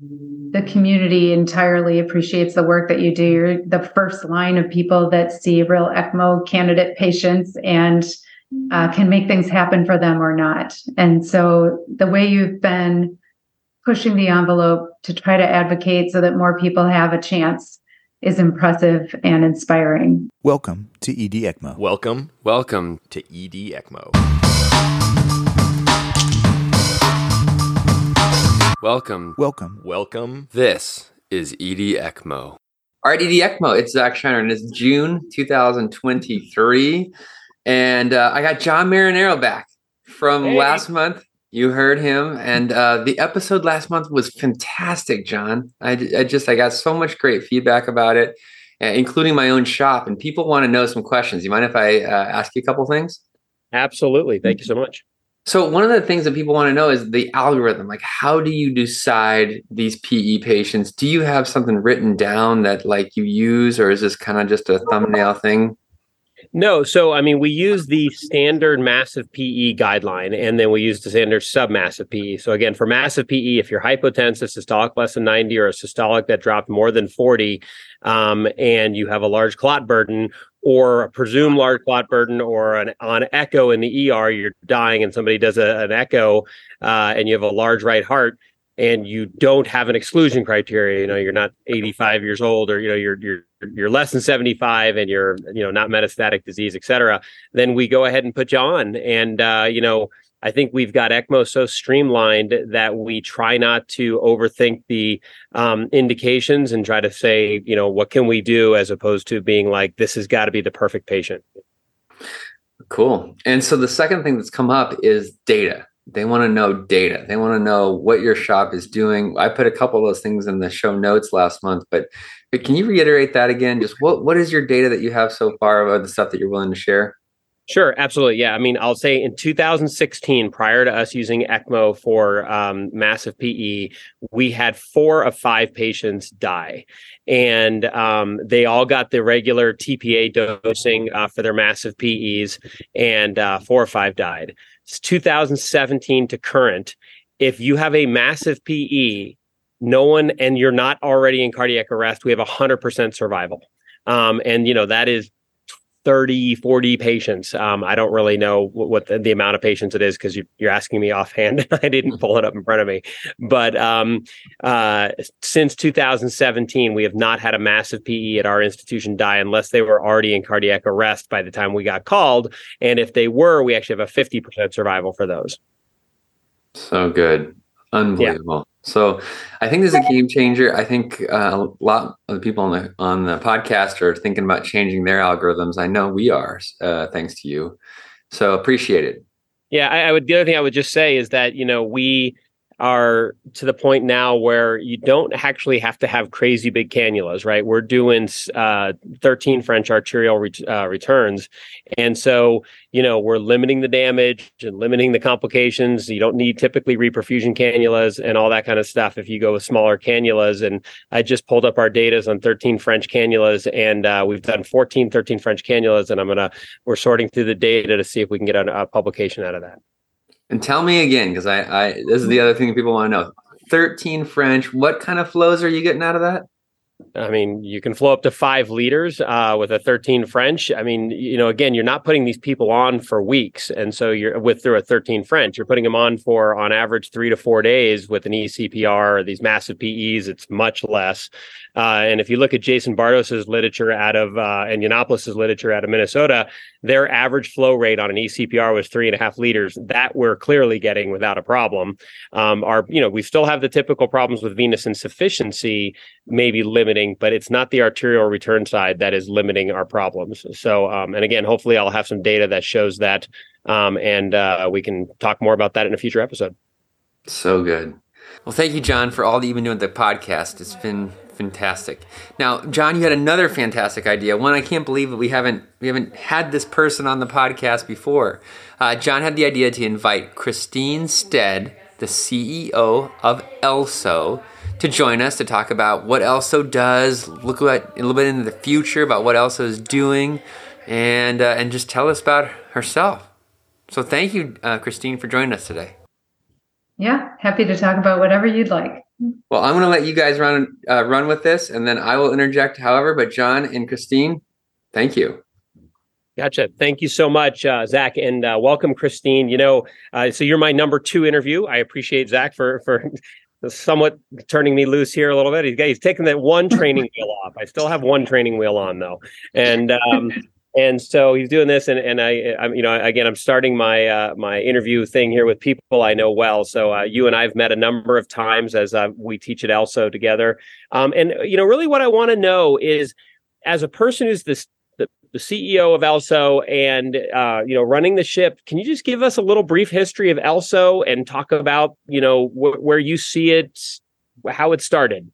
the community entirely appreciates the work that you do. You're the first line of people that see real ECMO candidate patients and uh, can make things happen for them or not. And so the way you've been pushing the envelope to try to advocate so that more people have a chance is impressive and inspiring. Welcome to ED ECMO. Welcome, welcome to ED ECMO. Welcome. Welcome. Welcome. This is ED ECMO. All right, ED ECMO. It's Zach Shinar, and it's June 2023. And uh, I got Jon Marinaro back from hey. last month. You heard him, and uh, the episode last month was fantastic, Jon. I, I just I got so much great feedback about it, uh, including my own shop. And people want to know some questions. You mind if I uh, ask you a couple things? Absolutely. Thank you so much. So one of the things that people want to know is the algorithm. Like, how do you decide these PE patients? Do you have something written down that like you use, or is this kind of just a thumbnail thing? No, so I mean, we use the standard massive PE guideline, and then we use the standard submassive PE. So again, for massive PE, if you're hypotensive, systolic less than 90, or a systolic that dropped more than 40, um, and you have a large clot burden, or a presumed large clot burden or an on echo in the ER, you're dying and somebody does a, an echo uh, and you have a large right heart and you don't have an exclusion criteria, you know, you're not 85 years old or, you know, you're, you're, you're less than 75 and you're, you know, not metastatic disease, et cetera, then we go ahead and put you on. And, uh, you know, I think we've got ECMO so streamlined that we try not to overthink the um, indications and try to say, you know, what can we do as opposed to being like, this has got to be the perfect patient. Cool. And so the second thing that's come up is data. They want to know data. They want to know what your shop is doing. I put a couple of those things in the show notes last month, but, but can you reiterate that again? Just what what is your data that you have so far about the stuff that you're willing to share? Sure, absolutely. Yeah. I mean, I'll say in 2016, prior to us using ECMO for um, massive PE, we had four of five patients die. And um, they all got the regular TPA dosing uh, for their massive PEs, and uh, four or five died. It's 2017 to current. If you have a massive PE, no one, and you're not already in cardiac arrest, we have 100% survival. Um, and you know that is 30, 40 patients. Um, I don't really know what, what the, the, amount of patients it is because you, are asking me offhand. I didn't pull it up in front of me. But um, uh, since 2017, we have not had a massive PE at our institution die unless they were already in cardiac arrest by the time we got called. And if they were, we actually have a 50% survival for those. So good. Unbelievable. Yeah. So I think this is a game changer. I think uh, a lot of the people on the on the podcast are thinking about changing their algorithms. I know we are, uh, thanks to you. So appreciate it. Yeah, I, I would. The other thing I would just say is that you know we are to the point now where you don't actually have to have crazy big cannulas, right? We're doing uh, 13 French arterial uh, returns. And so, you know, we're limiting the damage and limiting the complications. You don't need typically reperfusion cannulas and all that kind of stuff if you go with smaller cannulas. And I just pulled up our data on 13 French cannulas and uh, we've done 14, 13 French cannulas. And I'm going to, we're sorting through the data to see if we can get a, a publication out of that. And tell me again, because I, I this is the other thing people want to know. 13 French, what kind of flows are you getting out of that? I mean, you can flow up to five liters uh, with a 13 French. I mean, you know, again, you're not putting these people on for weeks, and so you're with through a 13 French, you're putting them on for on average three to four days with an eCPR or these massive PEs. It's much less. Uh, and if you look at Jason Bartos's literature out of uh, and Yannopoulos' literature out of Minnesota, their average flow rate on an eCPR was three and a half liters. That we're clearly getting without a problem. Um, our, you know, we still have the typical problems with venous insufficiency, maybe limiting, but it's not the arterial return side that is limiting our problems. So, um, and again, hopefully, I'll have some data that shows that, um, and uh, we can talk more about that in a future episode. So good. Well, thank you, Jon, for all that you've been doing with the podcast. It's been fantastic. Now, Jon, you had another fantastic idea. One I can't believe that we haven't we haven't had this person on the podcast before. Uh, Jon had the idea to invite Christine Stead, the CEO of ELSO, to join us to talk about what ELSO does, look at a little bit into the future about what ELSO is doing, and uh, and just tell us about herself. So, thank you, uh, Christine, for joining us today. Yeah, happy to talk about whatever you'd like. Well, I'm going to let you guys run uh, run with this, and then I will interject. However, but Jon and Christine, thank you. Gotcha. Thank you so much, uh, Zach, and uh, welcome, Christine. You know, uh, so you're my number two interview. I appreciate Zach for for somewhat turning me loose here a little bit. He's, he's taking that one training wheel off. I still have one training wheel on though, and um, and so he's doing this, and and I, I'm you know again I'm starting my uh, my interview thing here with people I know well. So uh, you and I've met a number of times as uh, we teach at ELSO together, um, and you know really what I want to know is as a person who's this the CEO of ELSO and uh, you know running the ship. Can you just give us a little brief history of ELSO and talk about you know wh- where you see it, how it started?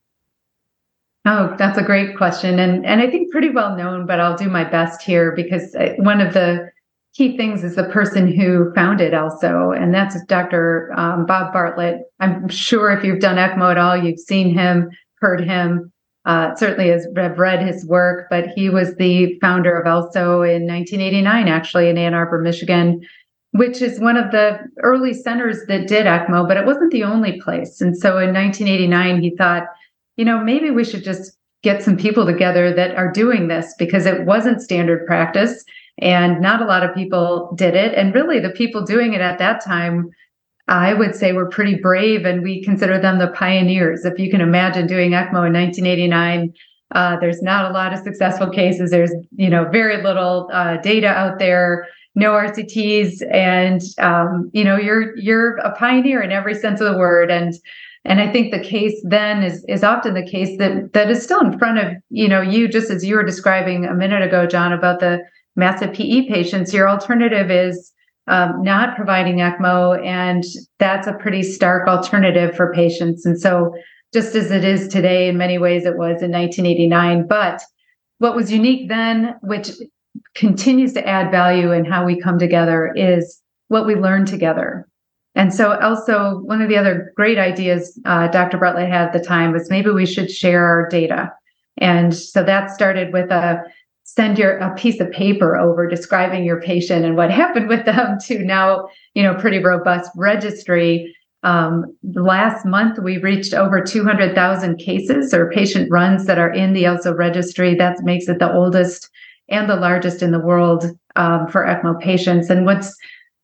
Oh, that's a great question, and and I think pretty well known, but I'll do my best here because uh, one of the key things is the person who founded ELSO, and that's Dr. Um, Bob Bartlett. I'm sure if you've done ECMO at all, you've seen him, heard him uh, certainly has have read his work, but he was the founder of ELSO in 1989, actually in Ann Arbor, Michigan, which is one of the early centers that did ECMO, but it wasn't the only place. And so in 1989, he thought, you know, maybe we should just get some people together that are doing this because it wasn't standard practice and not a lot of people did it. And really, the people doing it at that time I would say we're pretty brave and we consider them the pioneers. If you can imagine doing ECMO in 1989, uh, there's not a lot of successful cases. There's, you know, very little uh, data out there, no RCTs, and um, you know, you're you're a pioneer in every sense of the word. And and I think the case then is is often the case that that is still in front of you know you just as you were describing a minute ago, Jon, about the massive PE patients. Your alternative is um, not providing ECMO, and that's a pretty stark alternative for patients. And so, just as it is today, in many ways, it was in 1989. But what was unique then, which continues to add value in how we come together, is what we learn together. And so, also, one of the other great ideas uh, Dr. Bartlett had at the time was maybe we should share our data. And so that started with a send your a piece of paper over describing your patient and what happened with them to now you know pretty robust registry um, last month we reached over 200000 cases or patient runs that are in the elso registry that makes it the oldest and the largest in the world um, for ecmo patients and what's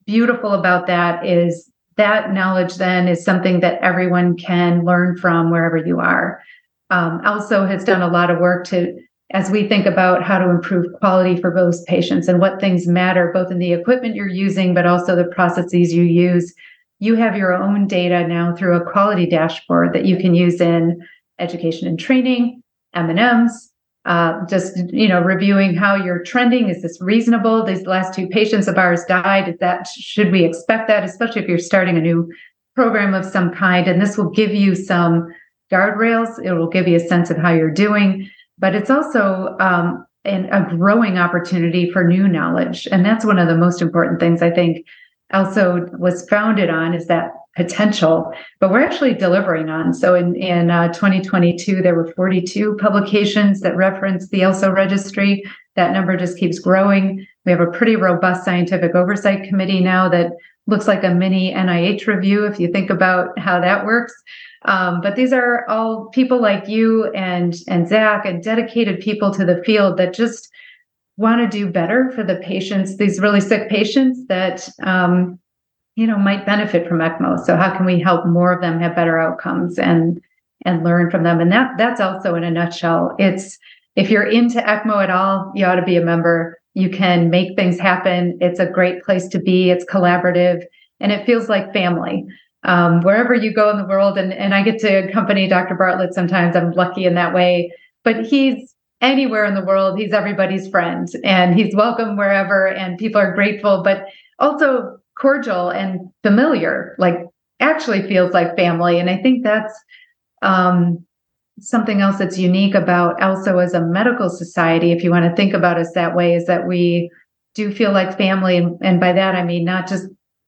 beautiful about that is that knowledge then is something that everyone can learn from wherever you are. Um, ELSO has done a lot of work to as we think about how to improve quality for those patients and what things matter, both in the equipment you're using, but also the processes you use, you have your own data now through a quality dashboard that you can use in education and training, M&Ms, uh, just you know reviewing how you're trending. Is this reasonable? These last two patients of ours died. Is that should we expect that, especially if you're starting a new program of some kind? And this will give you some guardrails. It will give you a sense of how you're doing but it's ELSO um, an, a growing opportunity for new knowledge. And that's one of the most important things I think also was founded on is that potential, but we're actually delivering on. So in, in uh, 2022, there were 42 publications that reference the ELSO registry. That number just keeps growing. We have a pretty robust scientific oversight committee now that looks like a mini NIH review if you think about how that works. Um, but these are all people like you and and Zach and dedicated people to the field that just want to do better for the patients, these really sick patients that um, you know might benefit from ECMO. So how can we help more of them have better outcomes and and learn from them? And that that's ELSO in a nutshell. It's if you're into ECMO at all, you ought to be a member. You can make things happen. It's a great place to be. It's collaborative and it feels like family um, wherever you go in the world. And, and I get to accompany Dr. Bartlett sometimes. I'm lucky in that way. But he's anywhere in the world, he's everybody's friend and he's welcome wherever. And people are grateful, but also cordial and familiar, like actually feels like family. And I think that's um, something else that's unique about ELSO as a medical society, if you want to think about us that way, is that we do feel like family. And, and by that, I mean not just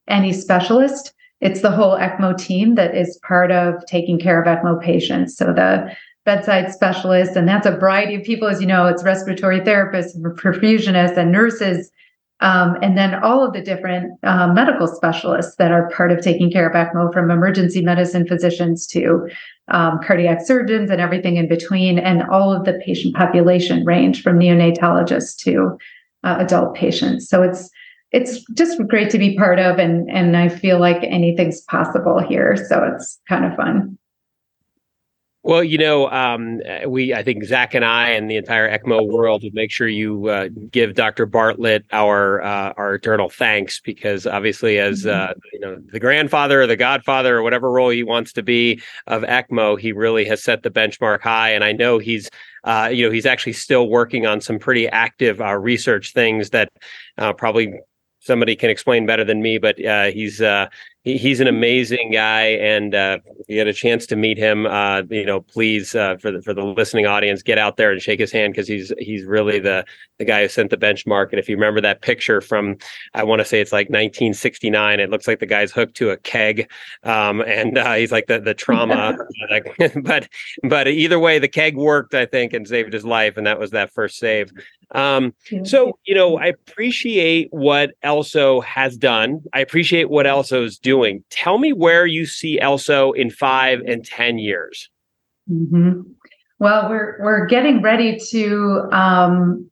any specialist, it's the whole ECMO team that is part of taking care of ECMO patients. So the bedside specialists, and that's a variety of people, as you know, it's respiratory therapists, perfusionists, and nurses. Um, and then all of the different uh, medical specialists that are part of taking care of ECMO, from emergency medicine physicians to um, cardiac surgeons and everything in between, and all of the patient population range from neonatologists to uh, adult patients. So it's it's just great to be part of, and and I feel like anything's possible here. So it's kind of fun. Well, you know, um, we I think Zach and I and the entire ECMO world would make sure you uh, give Dr. Bartlett our uh, our eternal thanks because obviously, as mm-hmm. uh, you know, the grandfather or the godfather or whatever role he wants to be of ECMO, he really has set the benchmark high. And I know he's uh, you know he's actually still working on some pretty active uh, research things that uh, probably somebody can explain better than me, but uh, he's uh, he, he's an amazing guy, and uh, you get a chance to meet him. Uh, you know, please uh, for the for the listening audience, get out there and shake his hand because he's he's really the the guy who sent the benchmark. And if you remember that picture from, I want to say it's like 1969. It looks like the guy's hooked to a keg, um, and uh, he's like the the trauma. but but either way, the keg worked, I think, and saved his life, and that was that first save. Um, so you know, I appreciate what Elso has done. I appreciate what Elso is doing. Tell me where you see Elso in five and ten years. Mm-hmm. Well, we're we're getting ready to. Um,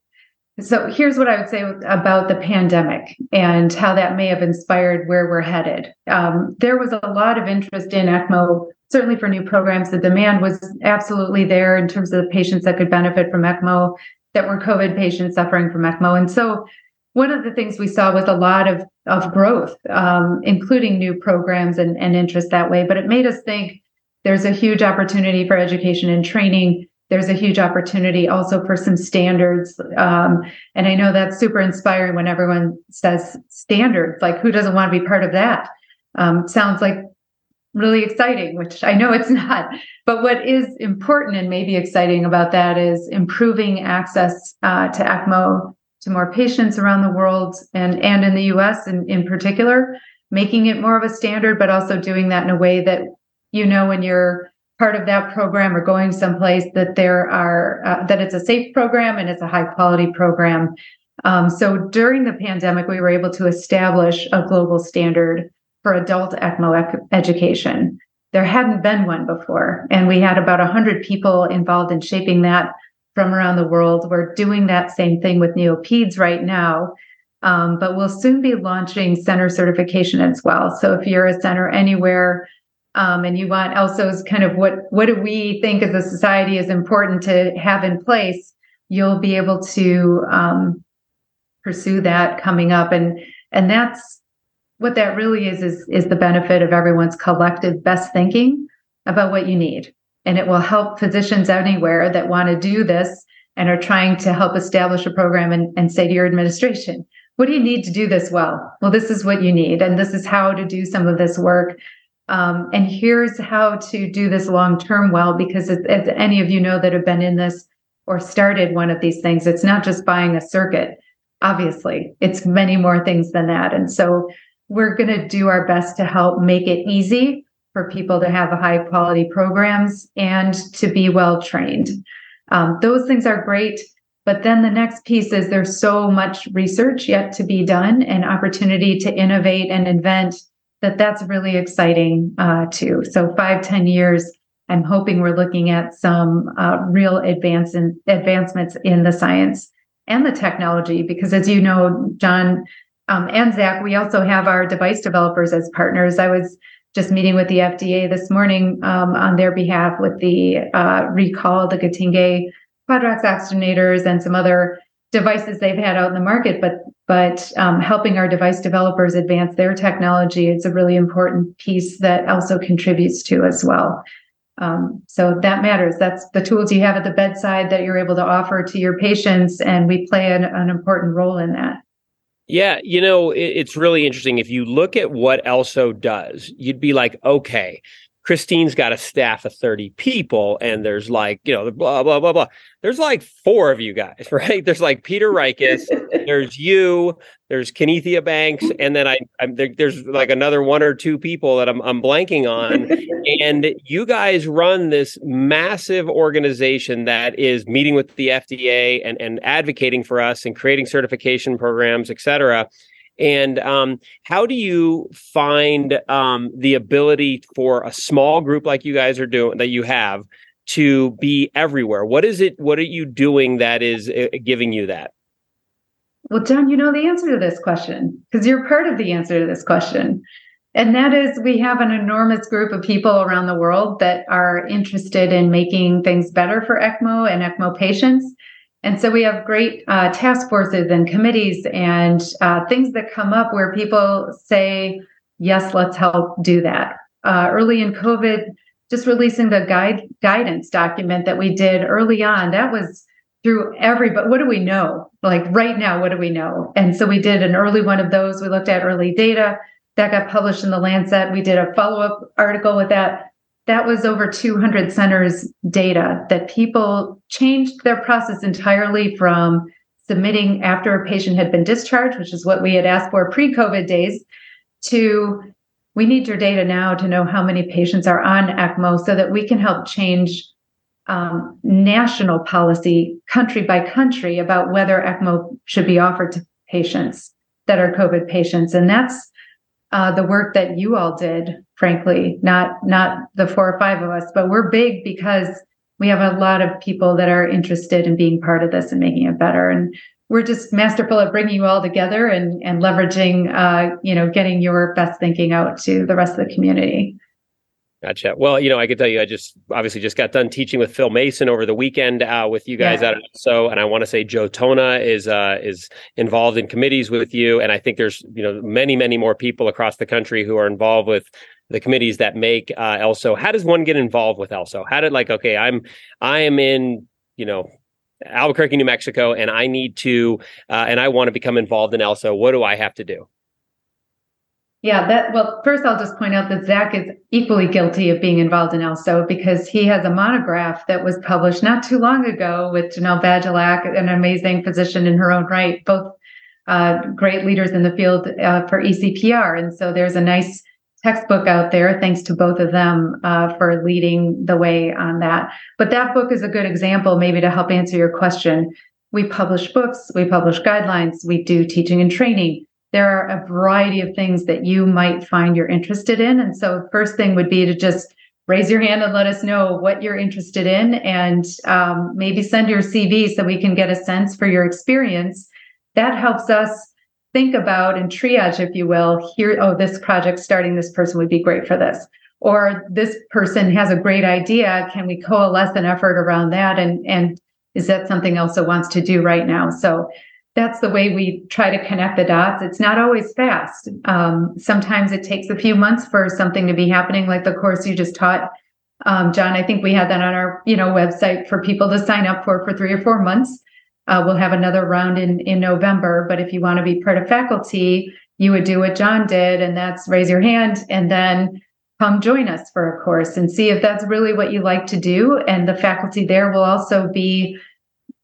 so here's what I would say about the pandemic and how that may have inspired where we're headed. Um, there was a lot of interest in ECMO, certainly for new programs. The demand was absolutely there in terms of the patients that could benefit from ECMO that were COVID patients suffering from ECMO. And so one of the things we saw was a lot of, of growth, um, including new programs and, and interest that way. But it made us think there's a huge opportunity for education and training. There's a huge opportunity also for some standards. Um, and I know that's super inspiring when everyone says standards. Like, who doesn't want to be part of that? Um, sounds like really exciting, which I know it's not. But what is important and maybe exciting about that is improving access uh, to ECMO to more patients around the world and, and in the US in, in particular, making it more of a standard, but also doing that in a way that you know when you're part of that program or going someplace that there are uh, that it's a safe program and it's a high quality program. Um, so during the pandemic, we were able to establish a global standard for adult ECMO education. There hadn't been one before, and we had about 100 people involved in shaping that from around the world. We're doing that same thing with neopeds right now, um, but we'll soon be launching center certification as well. So if you're a center anywhere um, and you want ELSO's kind of what what do we think as a society is important to have in place, you'll be able to um, pursue that coming up, and and that's what that really is is is the benefit of everyone's collective best thinking about what you need. And it will help physicians anywhere that want to do this and are trying to help establish a program and, and say to your administration what do you need to do this well? Well this is what you need and this is how to do some of this work. Um, and here's how to do this long term well because as, as any of you know that have been in this or started one of these things it's not just buying a circuit obviously. It's many more things than that. And so we're going to do our best to help make it easy for people to have high quality programs and to be well trained. Um, those things are great. But then the next piece is there's so much research yet to be done and opportunity to innovate and invent that that's really exciting uh, too. So five, ten years, I'm hoping we're looking at some uh, real advance in, advancements in the science and the technology, because as you know, Jon, um, and Zach, we ELSO have our device developers as partners. I was just meeting with the FDA this morning um, on their behalf with the uh, recall, the Getinge quadrox oxygenators, and some other devices they've had out in the market. But but um, helping our device developers advance their technology is a really important piece that also contributes to as well. Um, so that matters. That's the tools you have at the bedside that you're able to offer to your patients, and we play an, an important role in that. Yeah, you know, it, it's really interesting. If you look at what Elso does, you'd be like, okay, Christine's got a staff of 30 people, and there's like, you know, blah, blah, blah, blah. There's like four of you guys, right? There's like Peter Rycus, there's you, there's Kenethia Banks, and then I, there, there's like another one or two people that I'm, I'm blanking on. and you guys run this massive organization that is meeting with the FDA and, and advocating for us and creating certification programs, et cetera. And um, how do you find um, the ability for a small group like you guys are doing that you have to be everywhere? What is it? What are you doing that is uh, giving you that? Well, Jon, you know the answer to this question because you're part of the answer to this question. And that is, we have an enormous group of people around the world that are interested in making things better for ECMO and ECMO patients. And so we have great uh, task forces and committees and uh, things that come up where people say, yes, let's help do that. Uh, early in COVID, just releasing the guide guidance document that we did early on, that was through every, but what do we know? Like right now, what do we know? And so we did an early one of those. We looked at early data that got published in the Lancet. We did a follow up article with that that was over 200 centers data that people changed their process entirely from submitting after a patient had been discharged, which is what we had asked for pre COVID days, to we need your data now to know how many patients are on ECMO so that we can help change um, national policy country by country about whether ECMO should be offered to patients that are COVID patients. And that's uh, the work that you all did, frankly, not not the four or five of us, but we're big because we have a lot of people that are interested in being part of this and making it better. And we're just masterful at bringing you all together and and leveraging, uh, you know, getting your best thinking out to the rest of the community. Gotcha. Well, you know, I can tell you, I just obviously just got done teaching with Phil Mason over the weekend uh, with you guys yeah. at so, and I want to say Joe Tonna is uh, is involved in committees with you, and I think there's you know many many more people across the country who are involved with the committees that make uh, ELSO. How does one get involved with ELSO? How did like okay, I'm I am in you know Albuquerque, New Mexico, and I need to uh, and I want to become involved in ELSO. What do I have to do? Yeah, that well, first I'll just point out that Zach is equally guilty of being involved in ELSO because he has a monograph that was published not too long ago with Jenelle Badulak, an amazing physician in her own right, both uh, great leaders in the field uh, for ECPR. And so there's a nice textbook out there, thanks to both of them uh, for leading the way on that. But that book is a good example, maybe to help answer your question. We publish books, we publish guidelines, we do teaching and training there are a variety of things that you might find you're interested in. And so, first thing would be to just raise your hand and let us know what you're interested in, and um, maybe send your CV so we can get a sense for your experience. That helps us think about and triage, if you will. Here, oh, this project starting this person would be great for this. Or this person has a great idea. Can we coalesce an effort around that? And and is that something else that wants to do right now? So that's the way we try to connect the dots. It's not always fast. Um, sometimes it takes a few months for something to be happening, like the course you just taught, um, Jon. I think we had that on our you know website for people to sign up for for three or four months. Uh, we'll have another round in in November. But if you want to be part of faculty, you would do what Jon did, and that's raise your hand and then come join us for a course and see if that's really what you like to do. And the faculty there will also be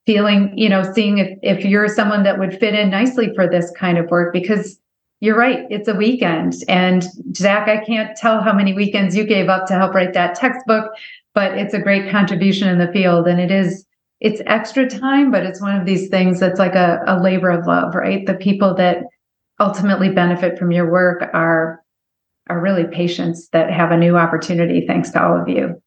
feeling, you know, seeing if, if you're someone that would fit in nicely for this kind of work because you're right, it's a weekend. And Zach, I can't tell how many weekends you gave up to help write that textbook, but it's a great contribution in the field. And it is, it's extra time, but it's one of these things that's like a, a labor of love, right? The people that ultimately benefit from your work are are really patients that have a new opportunity thanks to all of you.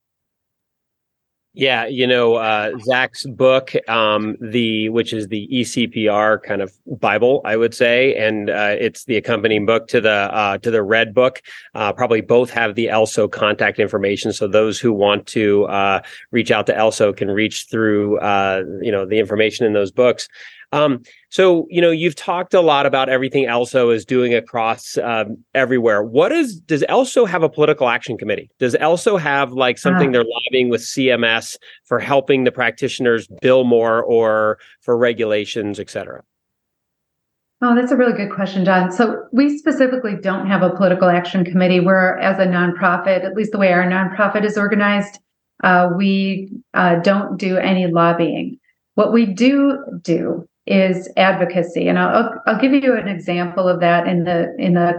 Yeah, you know, uh, Zach's book, um, the which is the ECPR kind of Bible, I would say, and uh, it's the accompanying book to the uh, to the Red Book. Uh, probably both have the ELSO contact information, so those who want to uh, reach out to ELSO can reach through, uh, you know, the information in those books. Um, so you know, you've talked a lot about everything ELSO is doing across um, everywhere. What is does ELSO have a political action committee? Does ELSO have like something uh, they're lobbying with CMS for helping the practitioners bill more or for regulations, et cetera? Oh, that's a really good question, Jon. So we specifically don't have a political action committee. We're as a nonprofit, at least the way our nonprofit is organized, uh, we uh, don't do any lobbying. What we do do is advocacy, and I'll, I'll give you an example of that in the in the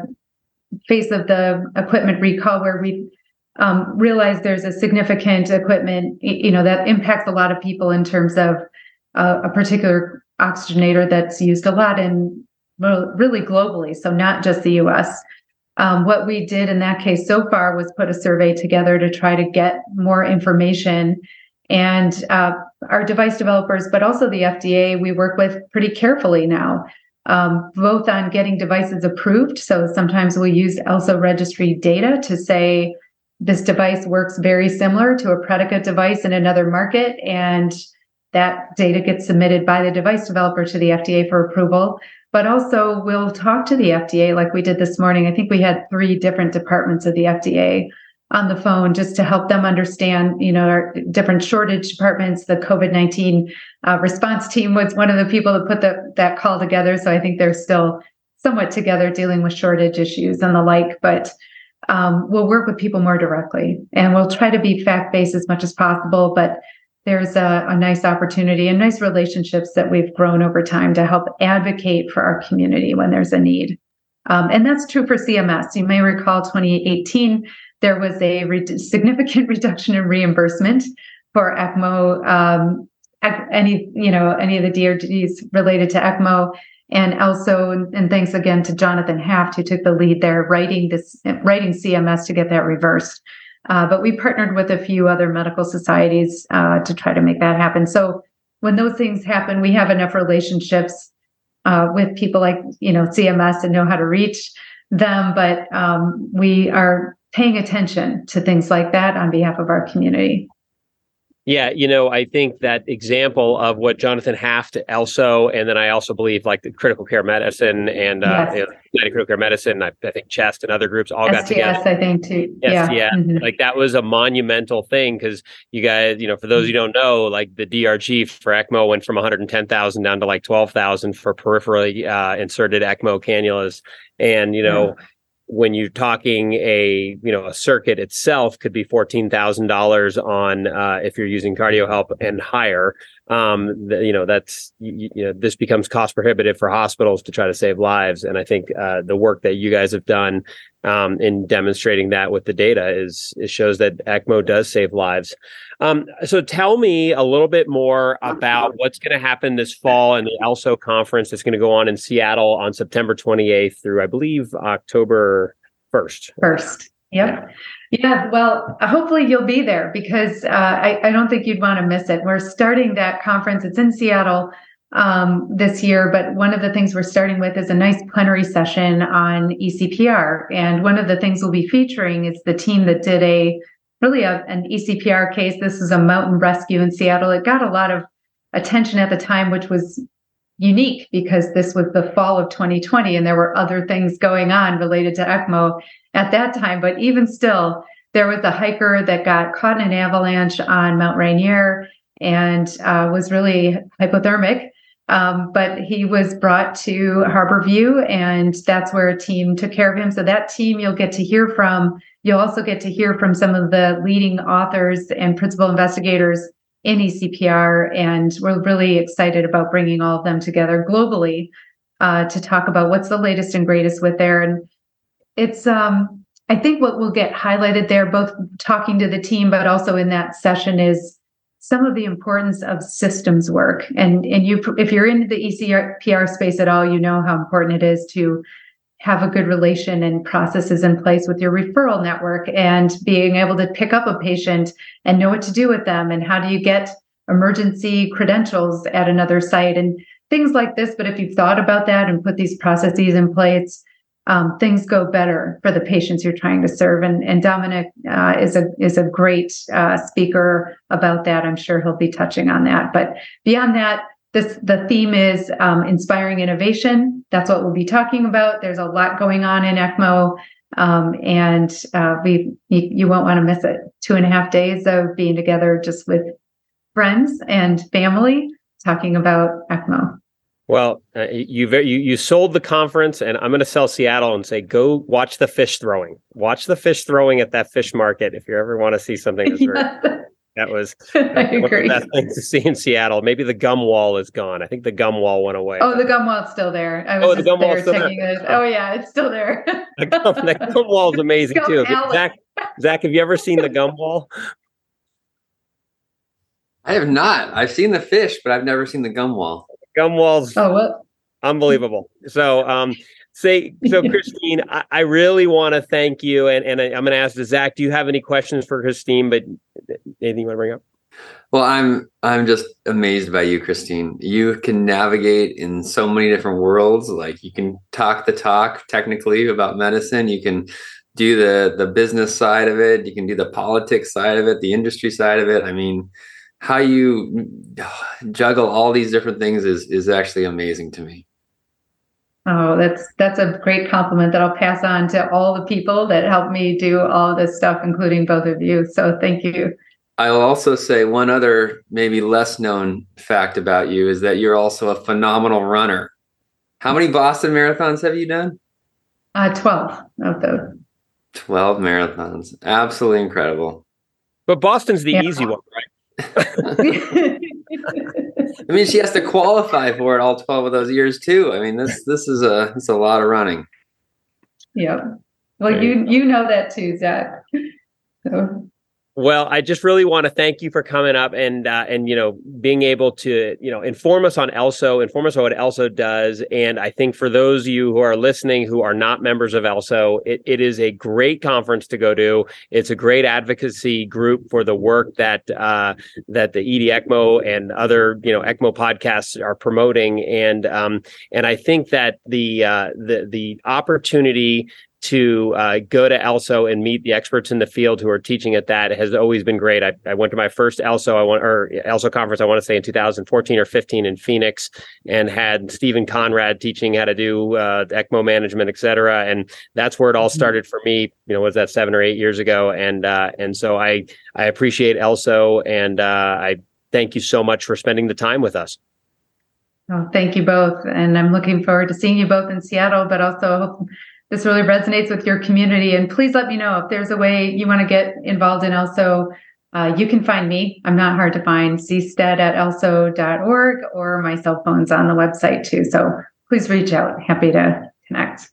face of the equipment recall, where we um, realize there's a significant equipment, you know, that impacts a lot of people in terms of uh, a particular oxygenator that's used a lot in really globally, so not just the US. Um, what we did in that case so far was put a survey together to try to get more information. And uh, our device developers, but also the FDA, we work with pretty carefully now, um, both on getting devices approved. So sometimes we use ELSO registry data to say this device works very similar to a predicate device in another market. And that data gets submitted by the device developer to the FDA for approval but also we'll talk to the FDA like we did this morning. I think we had three different departments of the FDA on the phone just to help them understand, you know, our different shortage departments. The COVID 19 uh, response team was one of the people that put the, that call together. So I think they're still somewhat together dealing with shortage issues and the like. But um, we'll work with people more directly and we'll try to be fact based as much as possible. But there's a, a, nice opportunity and nice relationships that we've grown over time to help advocate for our community when there's a need. Um, and that's true for CMS. You may recall 2018, there was a re- significant reduction in reimbursement for ECMO, um, any, you know, any of the DRGs related to ECMO. And also, and thanks again to Jonathan Haft, who took the lead there, writing this, writing CMS to get that reversed. Uh, but we partnered with a few other medical societies uh, to try to make that happen. So when those things happen, we have enough relationships uh, with people like you know CMS and know how to reach them. But um, we are paying attention to things like that on behalf of our community. Yeah, you know, I think that example of what Jonathan Haft also, and then I also believe like the critical care medicine and uh, yes. you know, United Critical Care Medicine, I, I, think CHEST and other groups all STS, got together. I think too. Yes, yeah, yeah. Mm-hmm. like that was a monumental thing because you guys, you know, for those who don't know, like the DRG for ECMO went from 110,000 down to like 12,000 for peripherally uh, inserted ECMO cannulas, and you know. Yeah when you're talking a you know a circuit itself could be fourteen thousand dollars on uh, if you're using CardioHelp and higher. Um, you know that's you, you, know this becomes cost prohibitive for hospitals to try to save lives, and I think uh, the work that you guys have done um, in demonstrating that with the data is it shows that ECMO does save lives. Um, so tell me a little bit more about what's going to happen this fall in the ELSO conference that's going to go on in Seattle on September 28th through, I believe, October 1st. First. Yep. Yeah. Well, hopefully you'll be there because uh, I, I don't think you'd want to miss it. We're starting that conference. It's in Seattle um, this year, but one of the things we're starting with is a nice plenary session on ECPR. And one of the things we'll be featuring is the team that did a really a, an ECPR case. This is a mountain rescue in Seattle. It got a lot of attention at the time, which was unique because this was the fall of 2020 and there were other things going on related to ECMO at that time. But even still, there was a hiker that got caught in an avalanche on Mount Rainier and uh, was really hypothermic. Um, but he was brought to Harborview, and that's where a team took care of him. So that team you'll get to hear from You'll also get to hear from some of the leading authors and principal investigators in ECPR. And we're really excited about bringing all of them together globally uh, to talk about what's the latest and greatest with there. And it's, um, I think what will get highlighted there, both talking to the team, but also in that session, is some of the importance of systems work. And and you, if you're in the ECPR space at all, you know how important it is to have a good relation and processes in place with your referral network and being able to pick up a patient and know what to do with them and how do you get emergency credentials at another site and things like this. But if you've thought about that and put these processes in place um, things go better for the patients you're trying to serve. And, and dominic uh, is a is a great uh, speaker about that. I'm sure he'll be touching on that. But beyond that this the theme is um, inspiring innovation. That's what we'll be talking about. There's a lot going on in ECMO, um, and uh, we you, you won't want to miss it. Two and a half days of being together just with friends and family talking about ECMO. Well, uh, you, you you sold the conference, and I'm going to sell Seattle and say go watch the fish throwing. Watch the fish throwing at that fish market if you ever want to see something. That's very, that was I one of the best things to see in Seattle. Maybe the gum wall is gone. I think the gum wall went away. Oh, the gum wall's still there. I was Oh, the just gum wall's still there. it. Oh yeah, it's still there. the gum, the gum wall is amazing Gum too. alley. Zach, Zach, have you ever seen the gum wall? I have not. I've seen the fish, but I've never seen the gum wall. Gum wall's oh, what? unbelievable. So, um, say so, Christine. I, I really want to thank you, and and I, I'm going to ask Zach. Do you have any questions for Christine? But uh, anything you want to bring up? Well, I'm I'm just amazed by you, Christine. You can navigate in so many different worlds. Like you can talk the talk technically about medicine. You can do the the business side of it. You can do the politics side of it, the industry side of it. I mean, how you uh, juggle all these different things is is actually amazing to me. Oh, that's that's a great compliment that I'll pass on to all the people that helped me do all this stuff, including both of you. So thank you. I'll also say one other maybe less known fact about you is that you're also a phenomenal runner. How many Boston marathons have you done? Uh, Twelve of those. 12 marathons. Absolutely incredible. But Boston's the Yeah. easy one, right? I mean, she has to qualify for it all 12 of those years too. I mean, this this is a it's a lot of running. yep. Well, you you know that too, Zach. So Well, I just really want to thank you for coming up and uh, and you know being able to you know inform us on ELSO, inform us on what ELSO does, and I think for those of you who are listening who are not members of ELSO, it, it is a great conference to go to. It's a great advocacy group for the work that uh, that the ED ECMO and other you know ECMO podcasts are promoting, and um, and I think that the uh, the the opportunity to uh, go to ELSO and meet the experts in the field who are teaching at that has always been great. I, I went to my first ELSO I want or ELSO conference I want to say in 2014 or 15 in Phoenix and had Steven Conrad teaching how to do uh, ECMO management, et cetera. And that's where it all started for me. You know, was that seven or eight years ago? And uh, and so I I appreciate ELSO and uh, I thank you so much for spending the time with us. Oh, thank you both. And I'm looking forward to seeing you both in Seattle, but also this really resonates with your community. And please let me know if there's a way you want to get involved in ELSO. Uh, you can find me. I'm not hard to find. cstead at elso.org or my cell phone's on the website too. So please reach out. Happy to connect.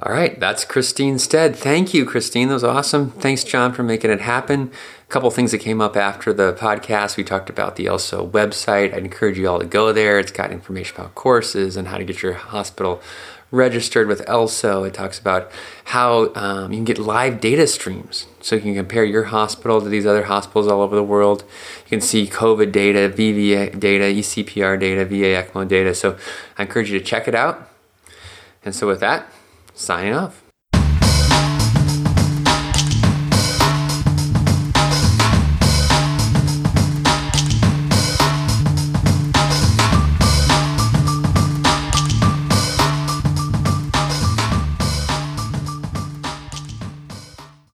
All right, that's Christine Stead. Thank you, Christine. That was awesome. Thanks, Jon, for making it happen. A couple things that came up after the podcast. We talked about the ELSO website. I'd encourage you all to go there. It's got information about courses and how to get your hospital registered with ELSO. It talks about how um, you can get live data streams. So you can compare your hospital to these other hospitals all over the world. You can see COVID data, VVA data, ECPR data, VA ECMO data. So I encourage you to check it out. And so with that, signing off.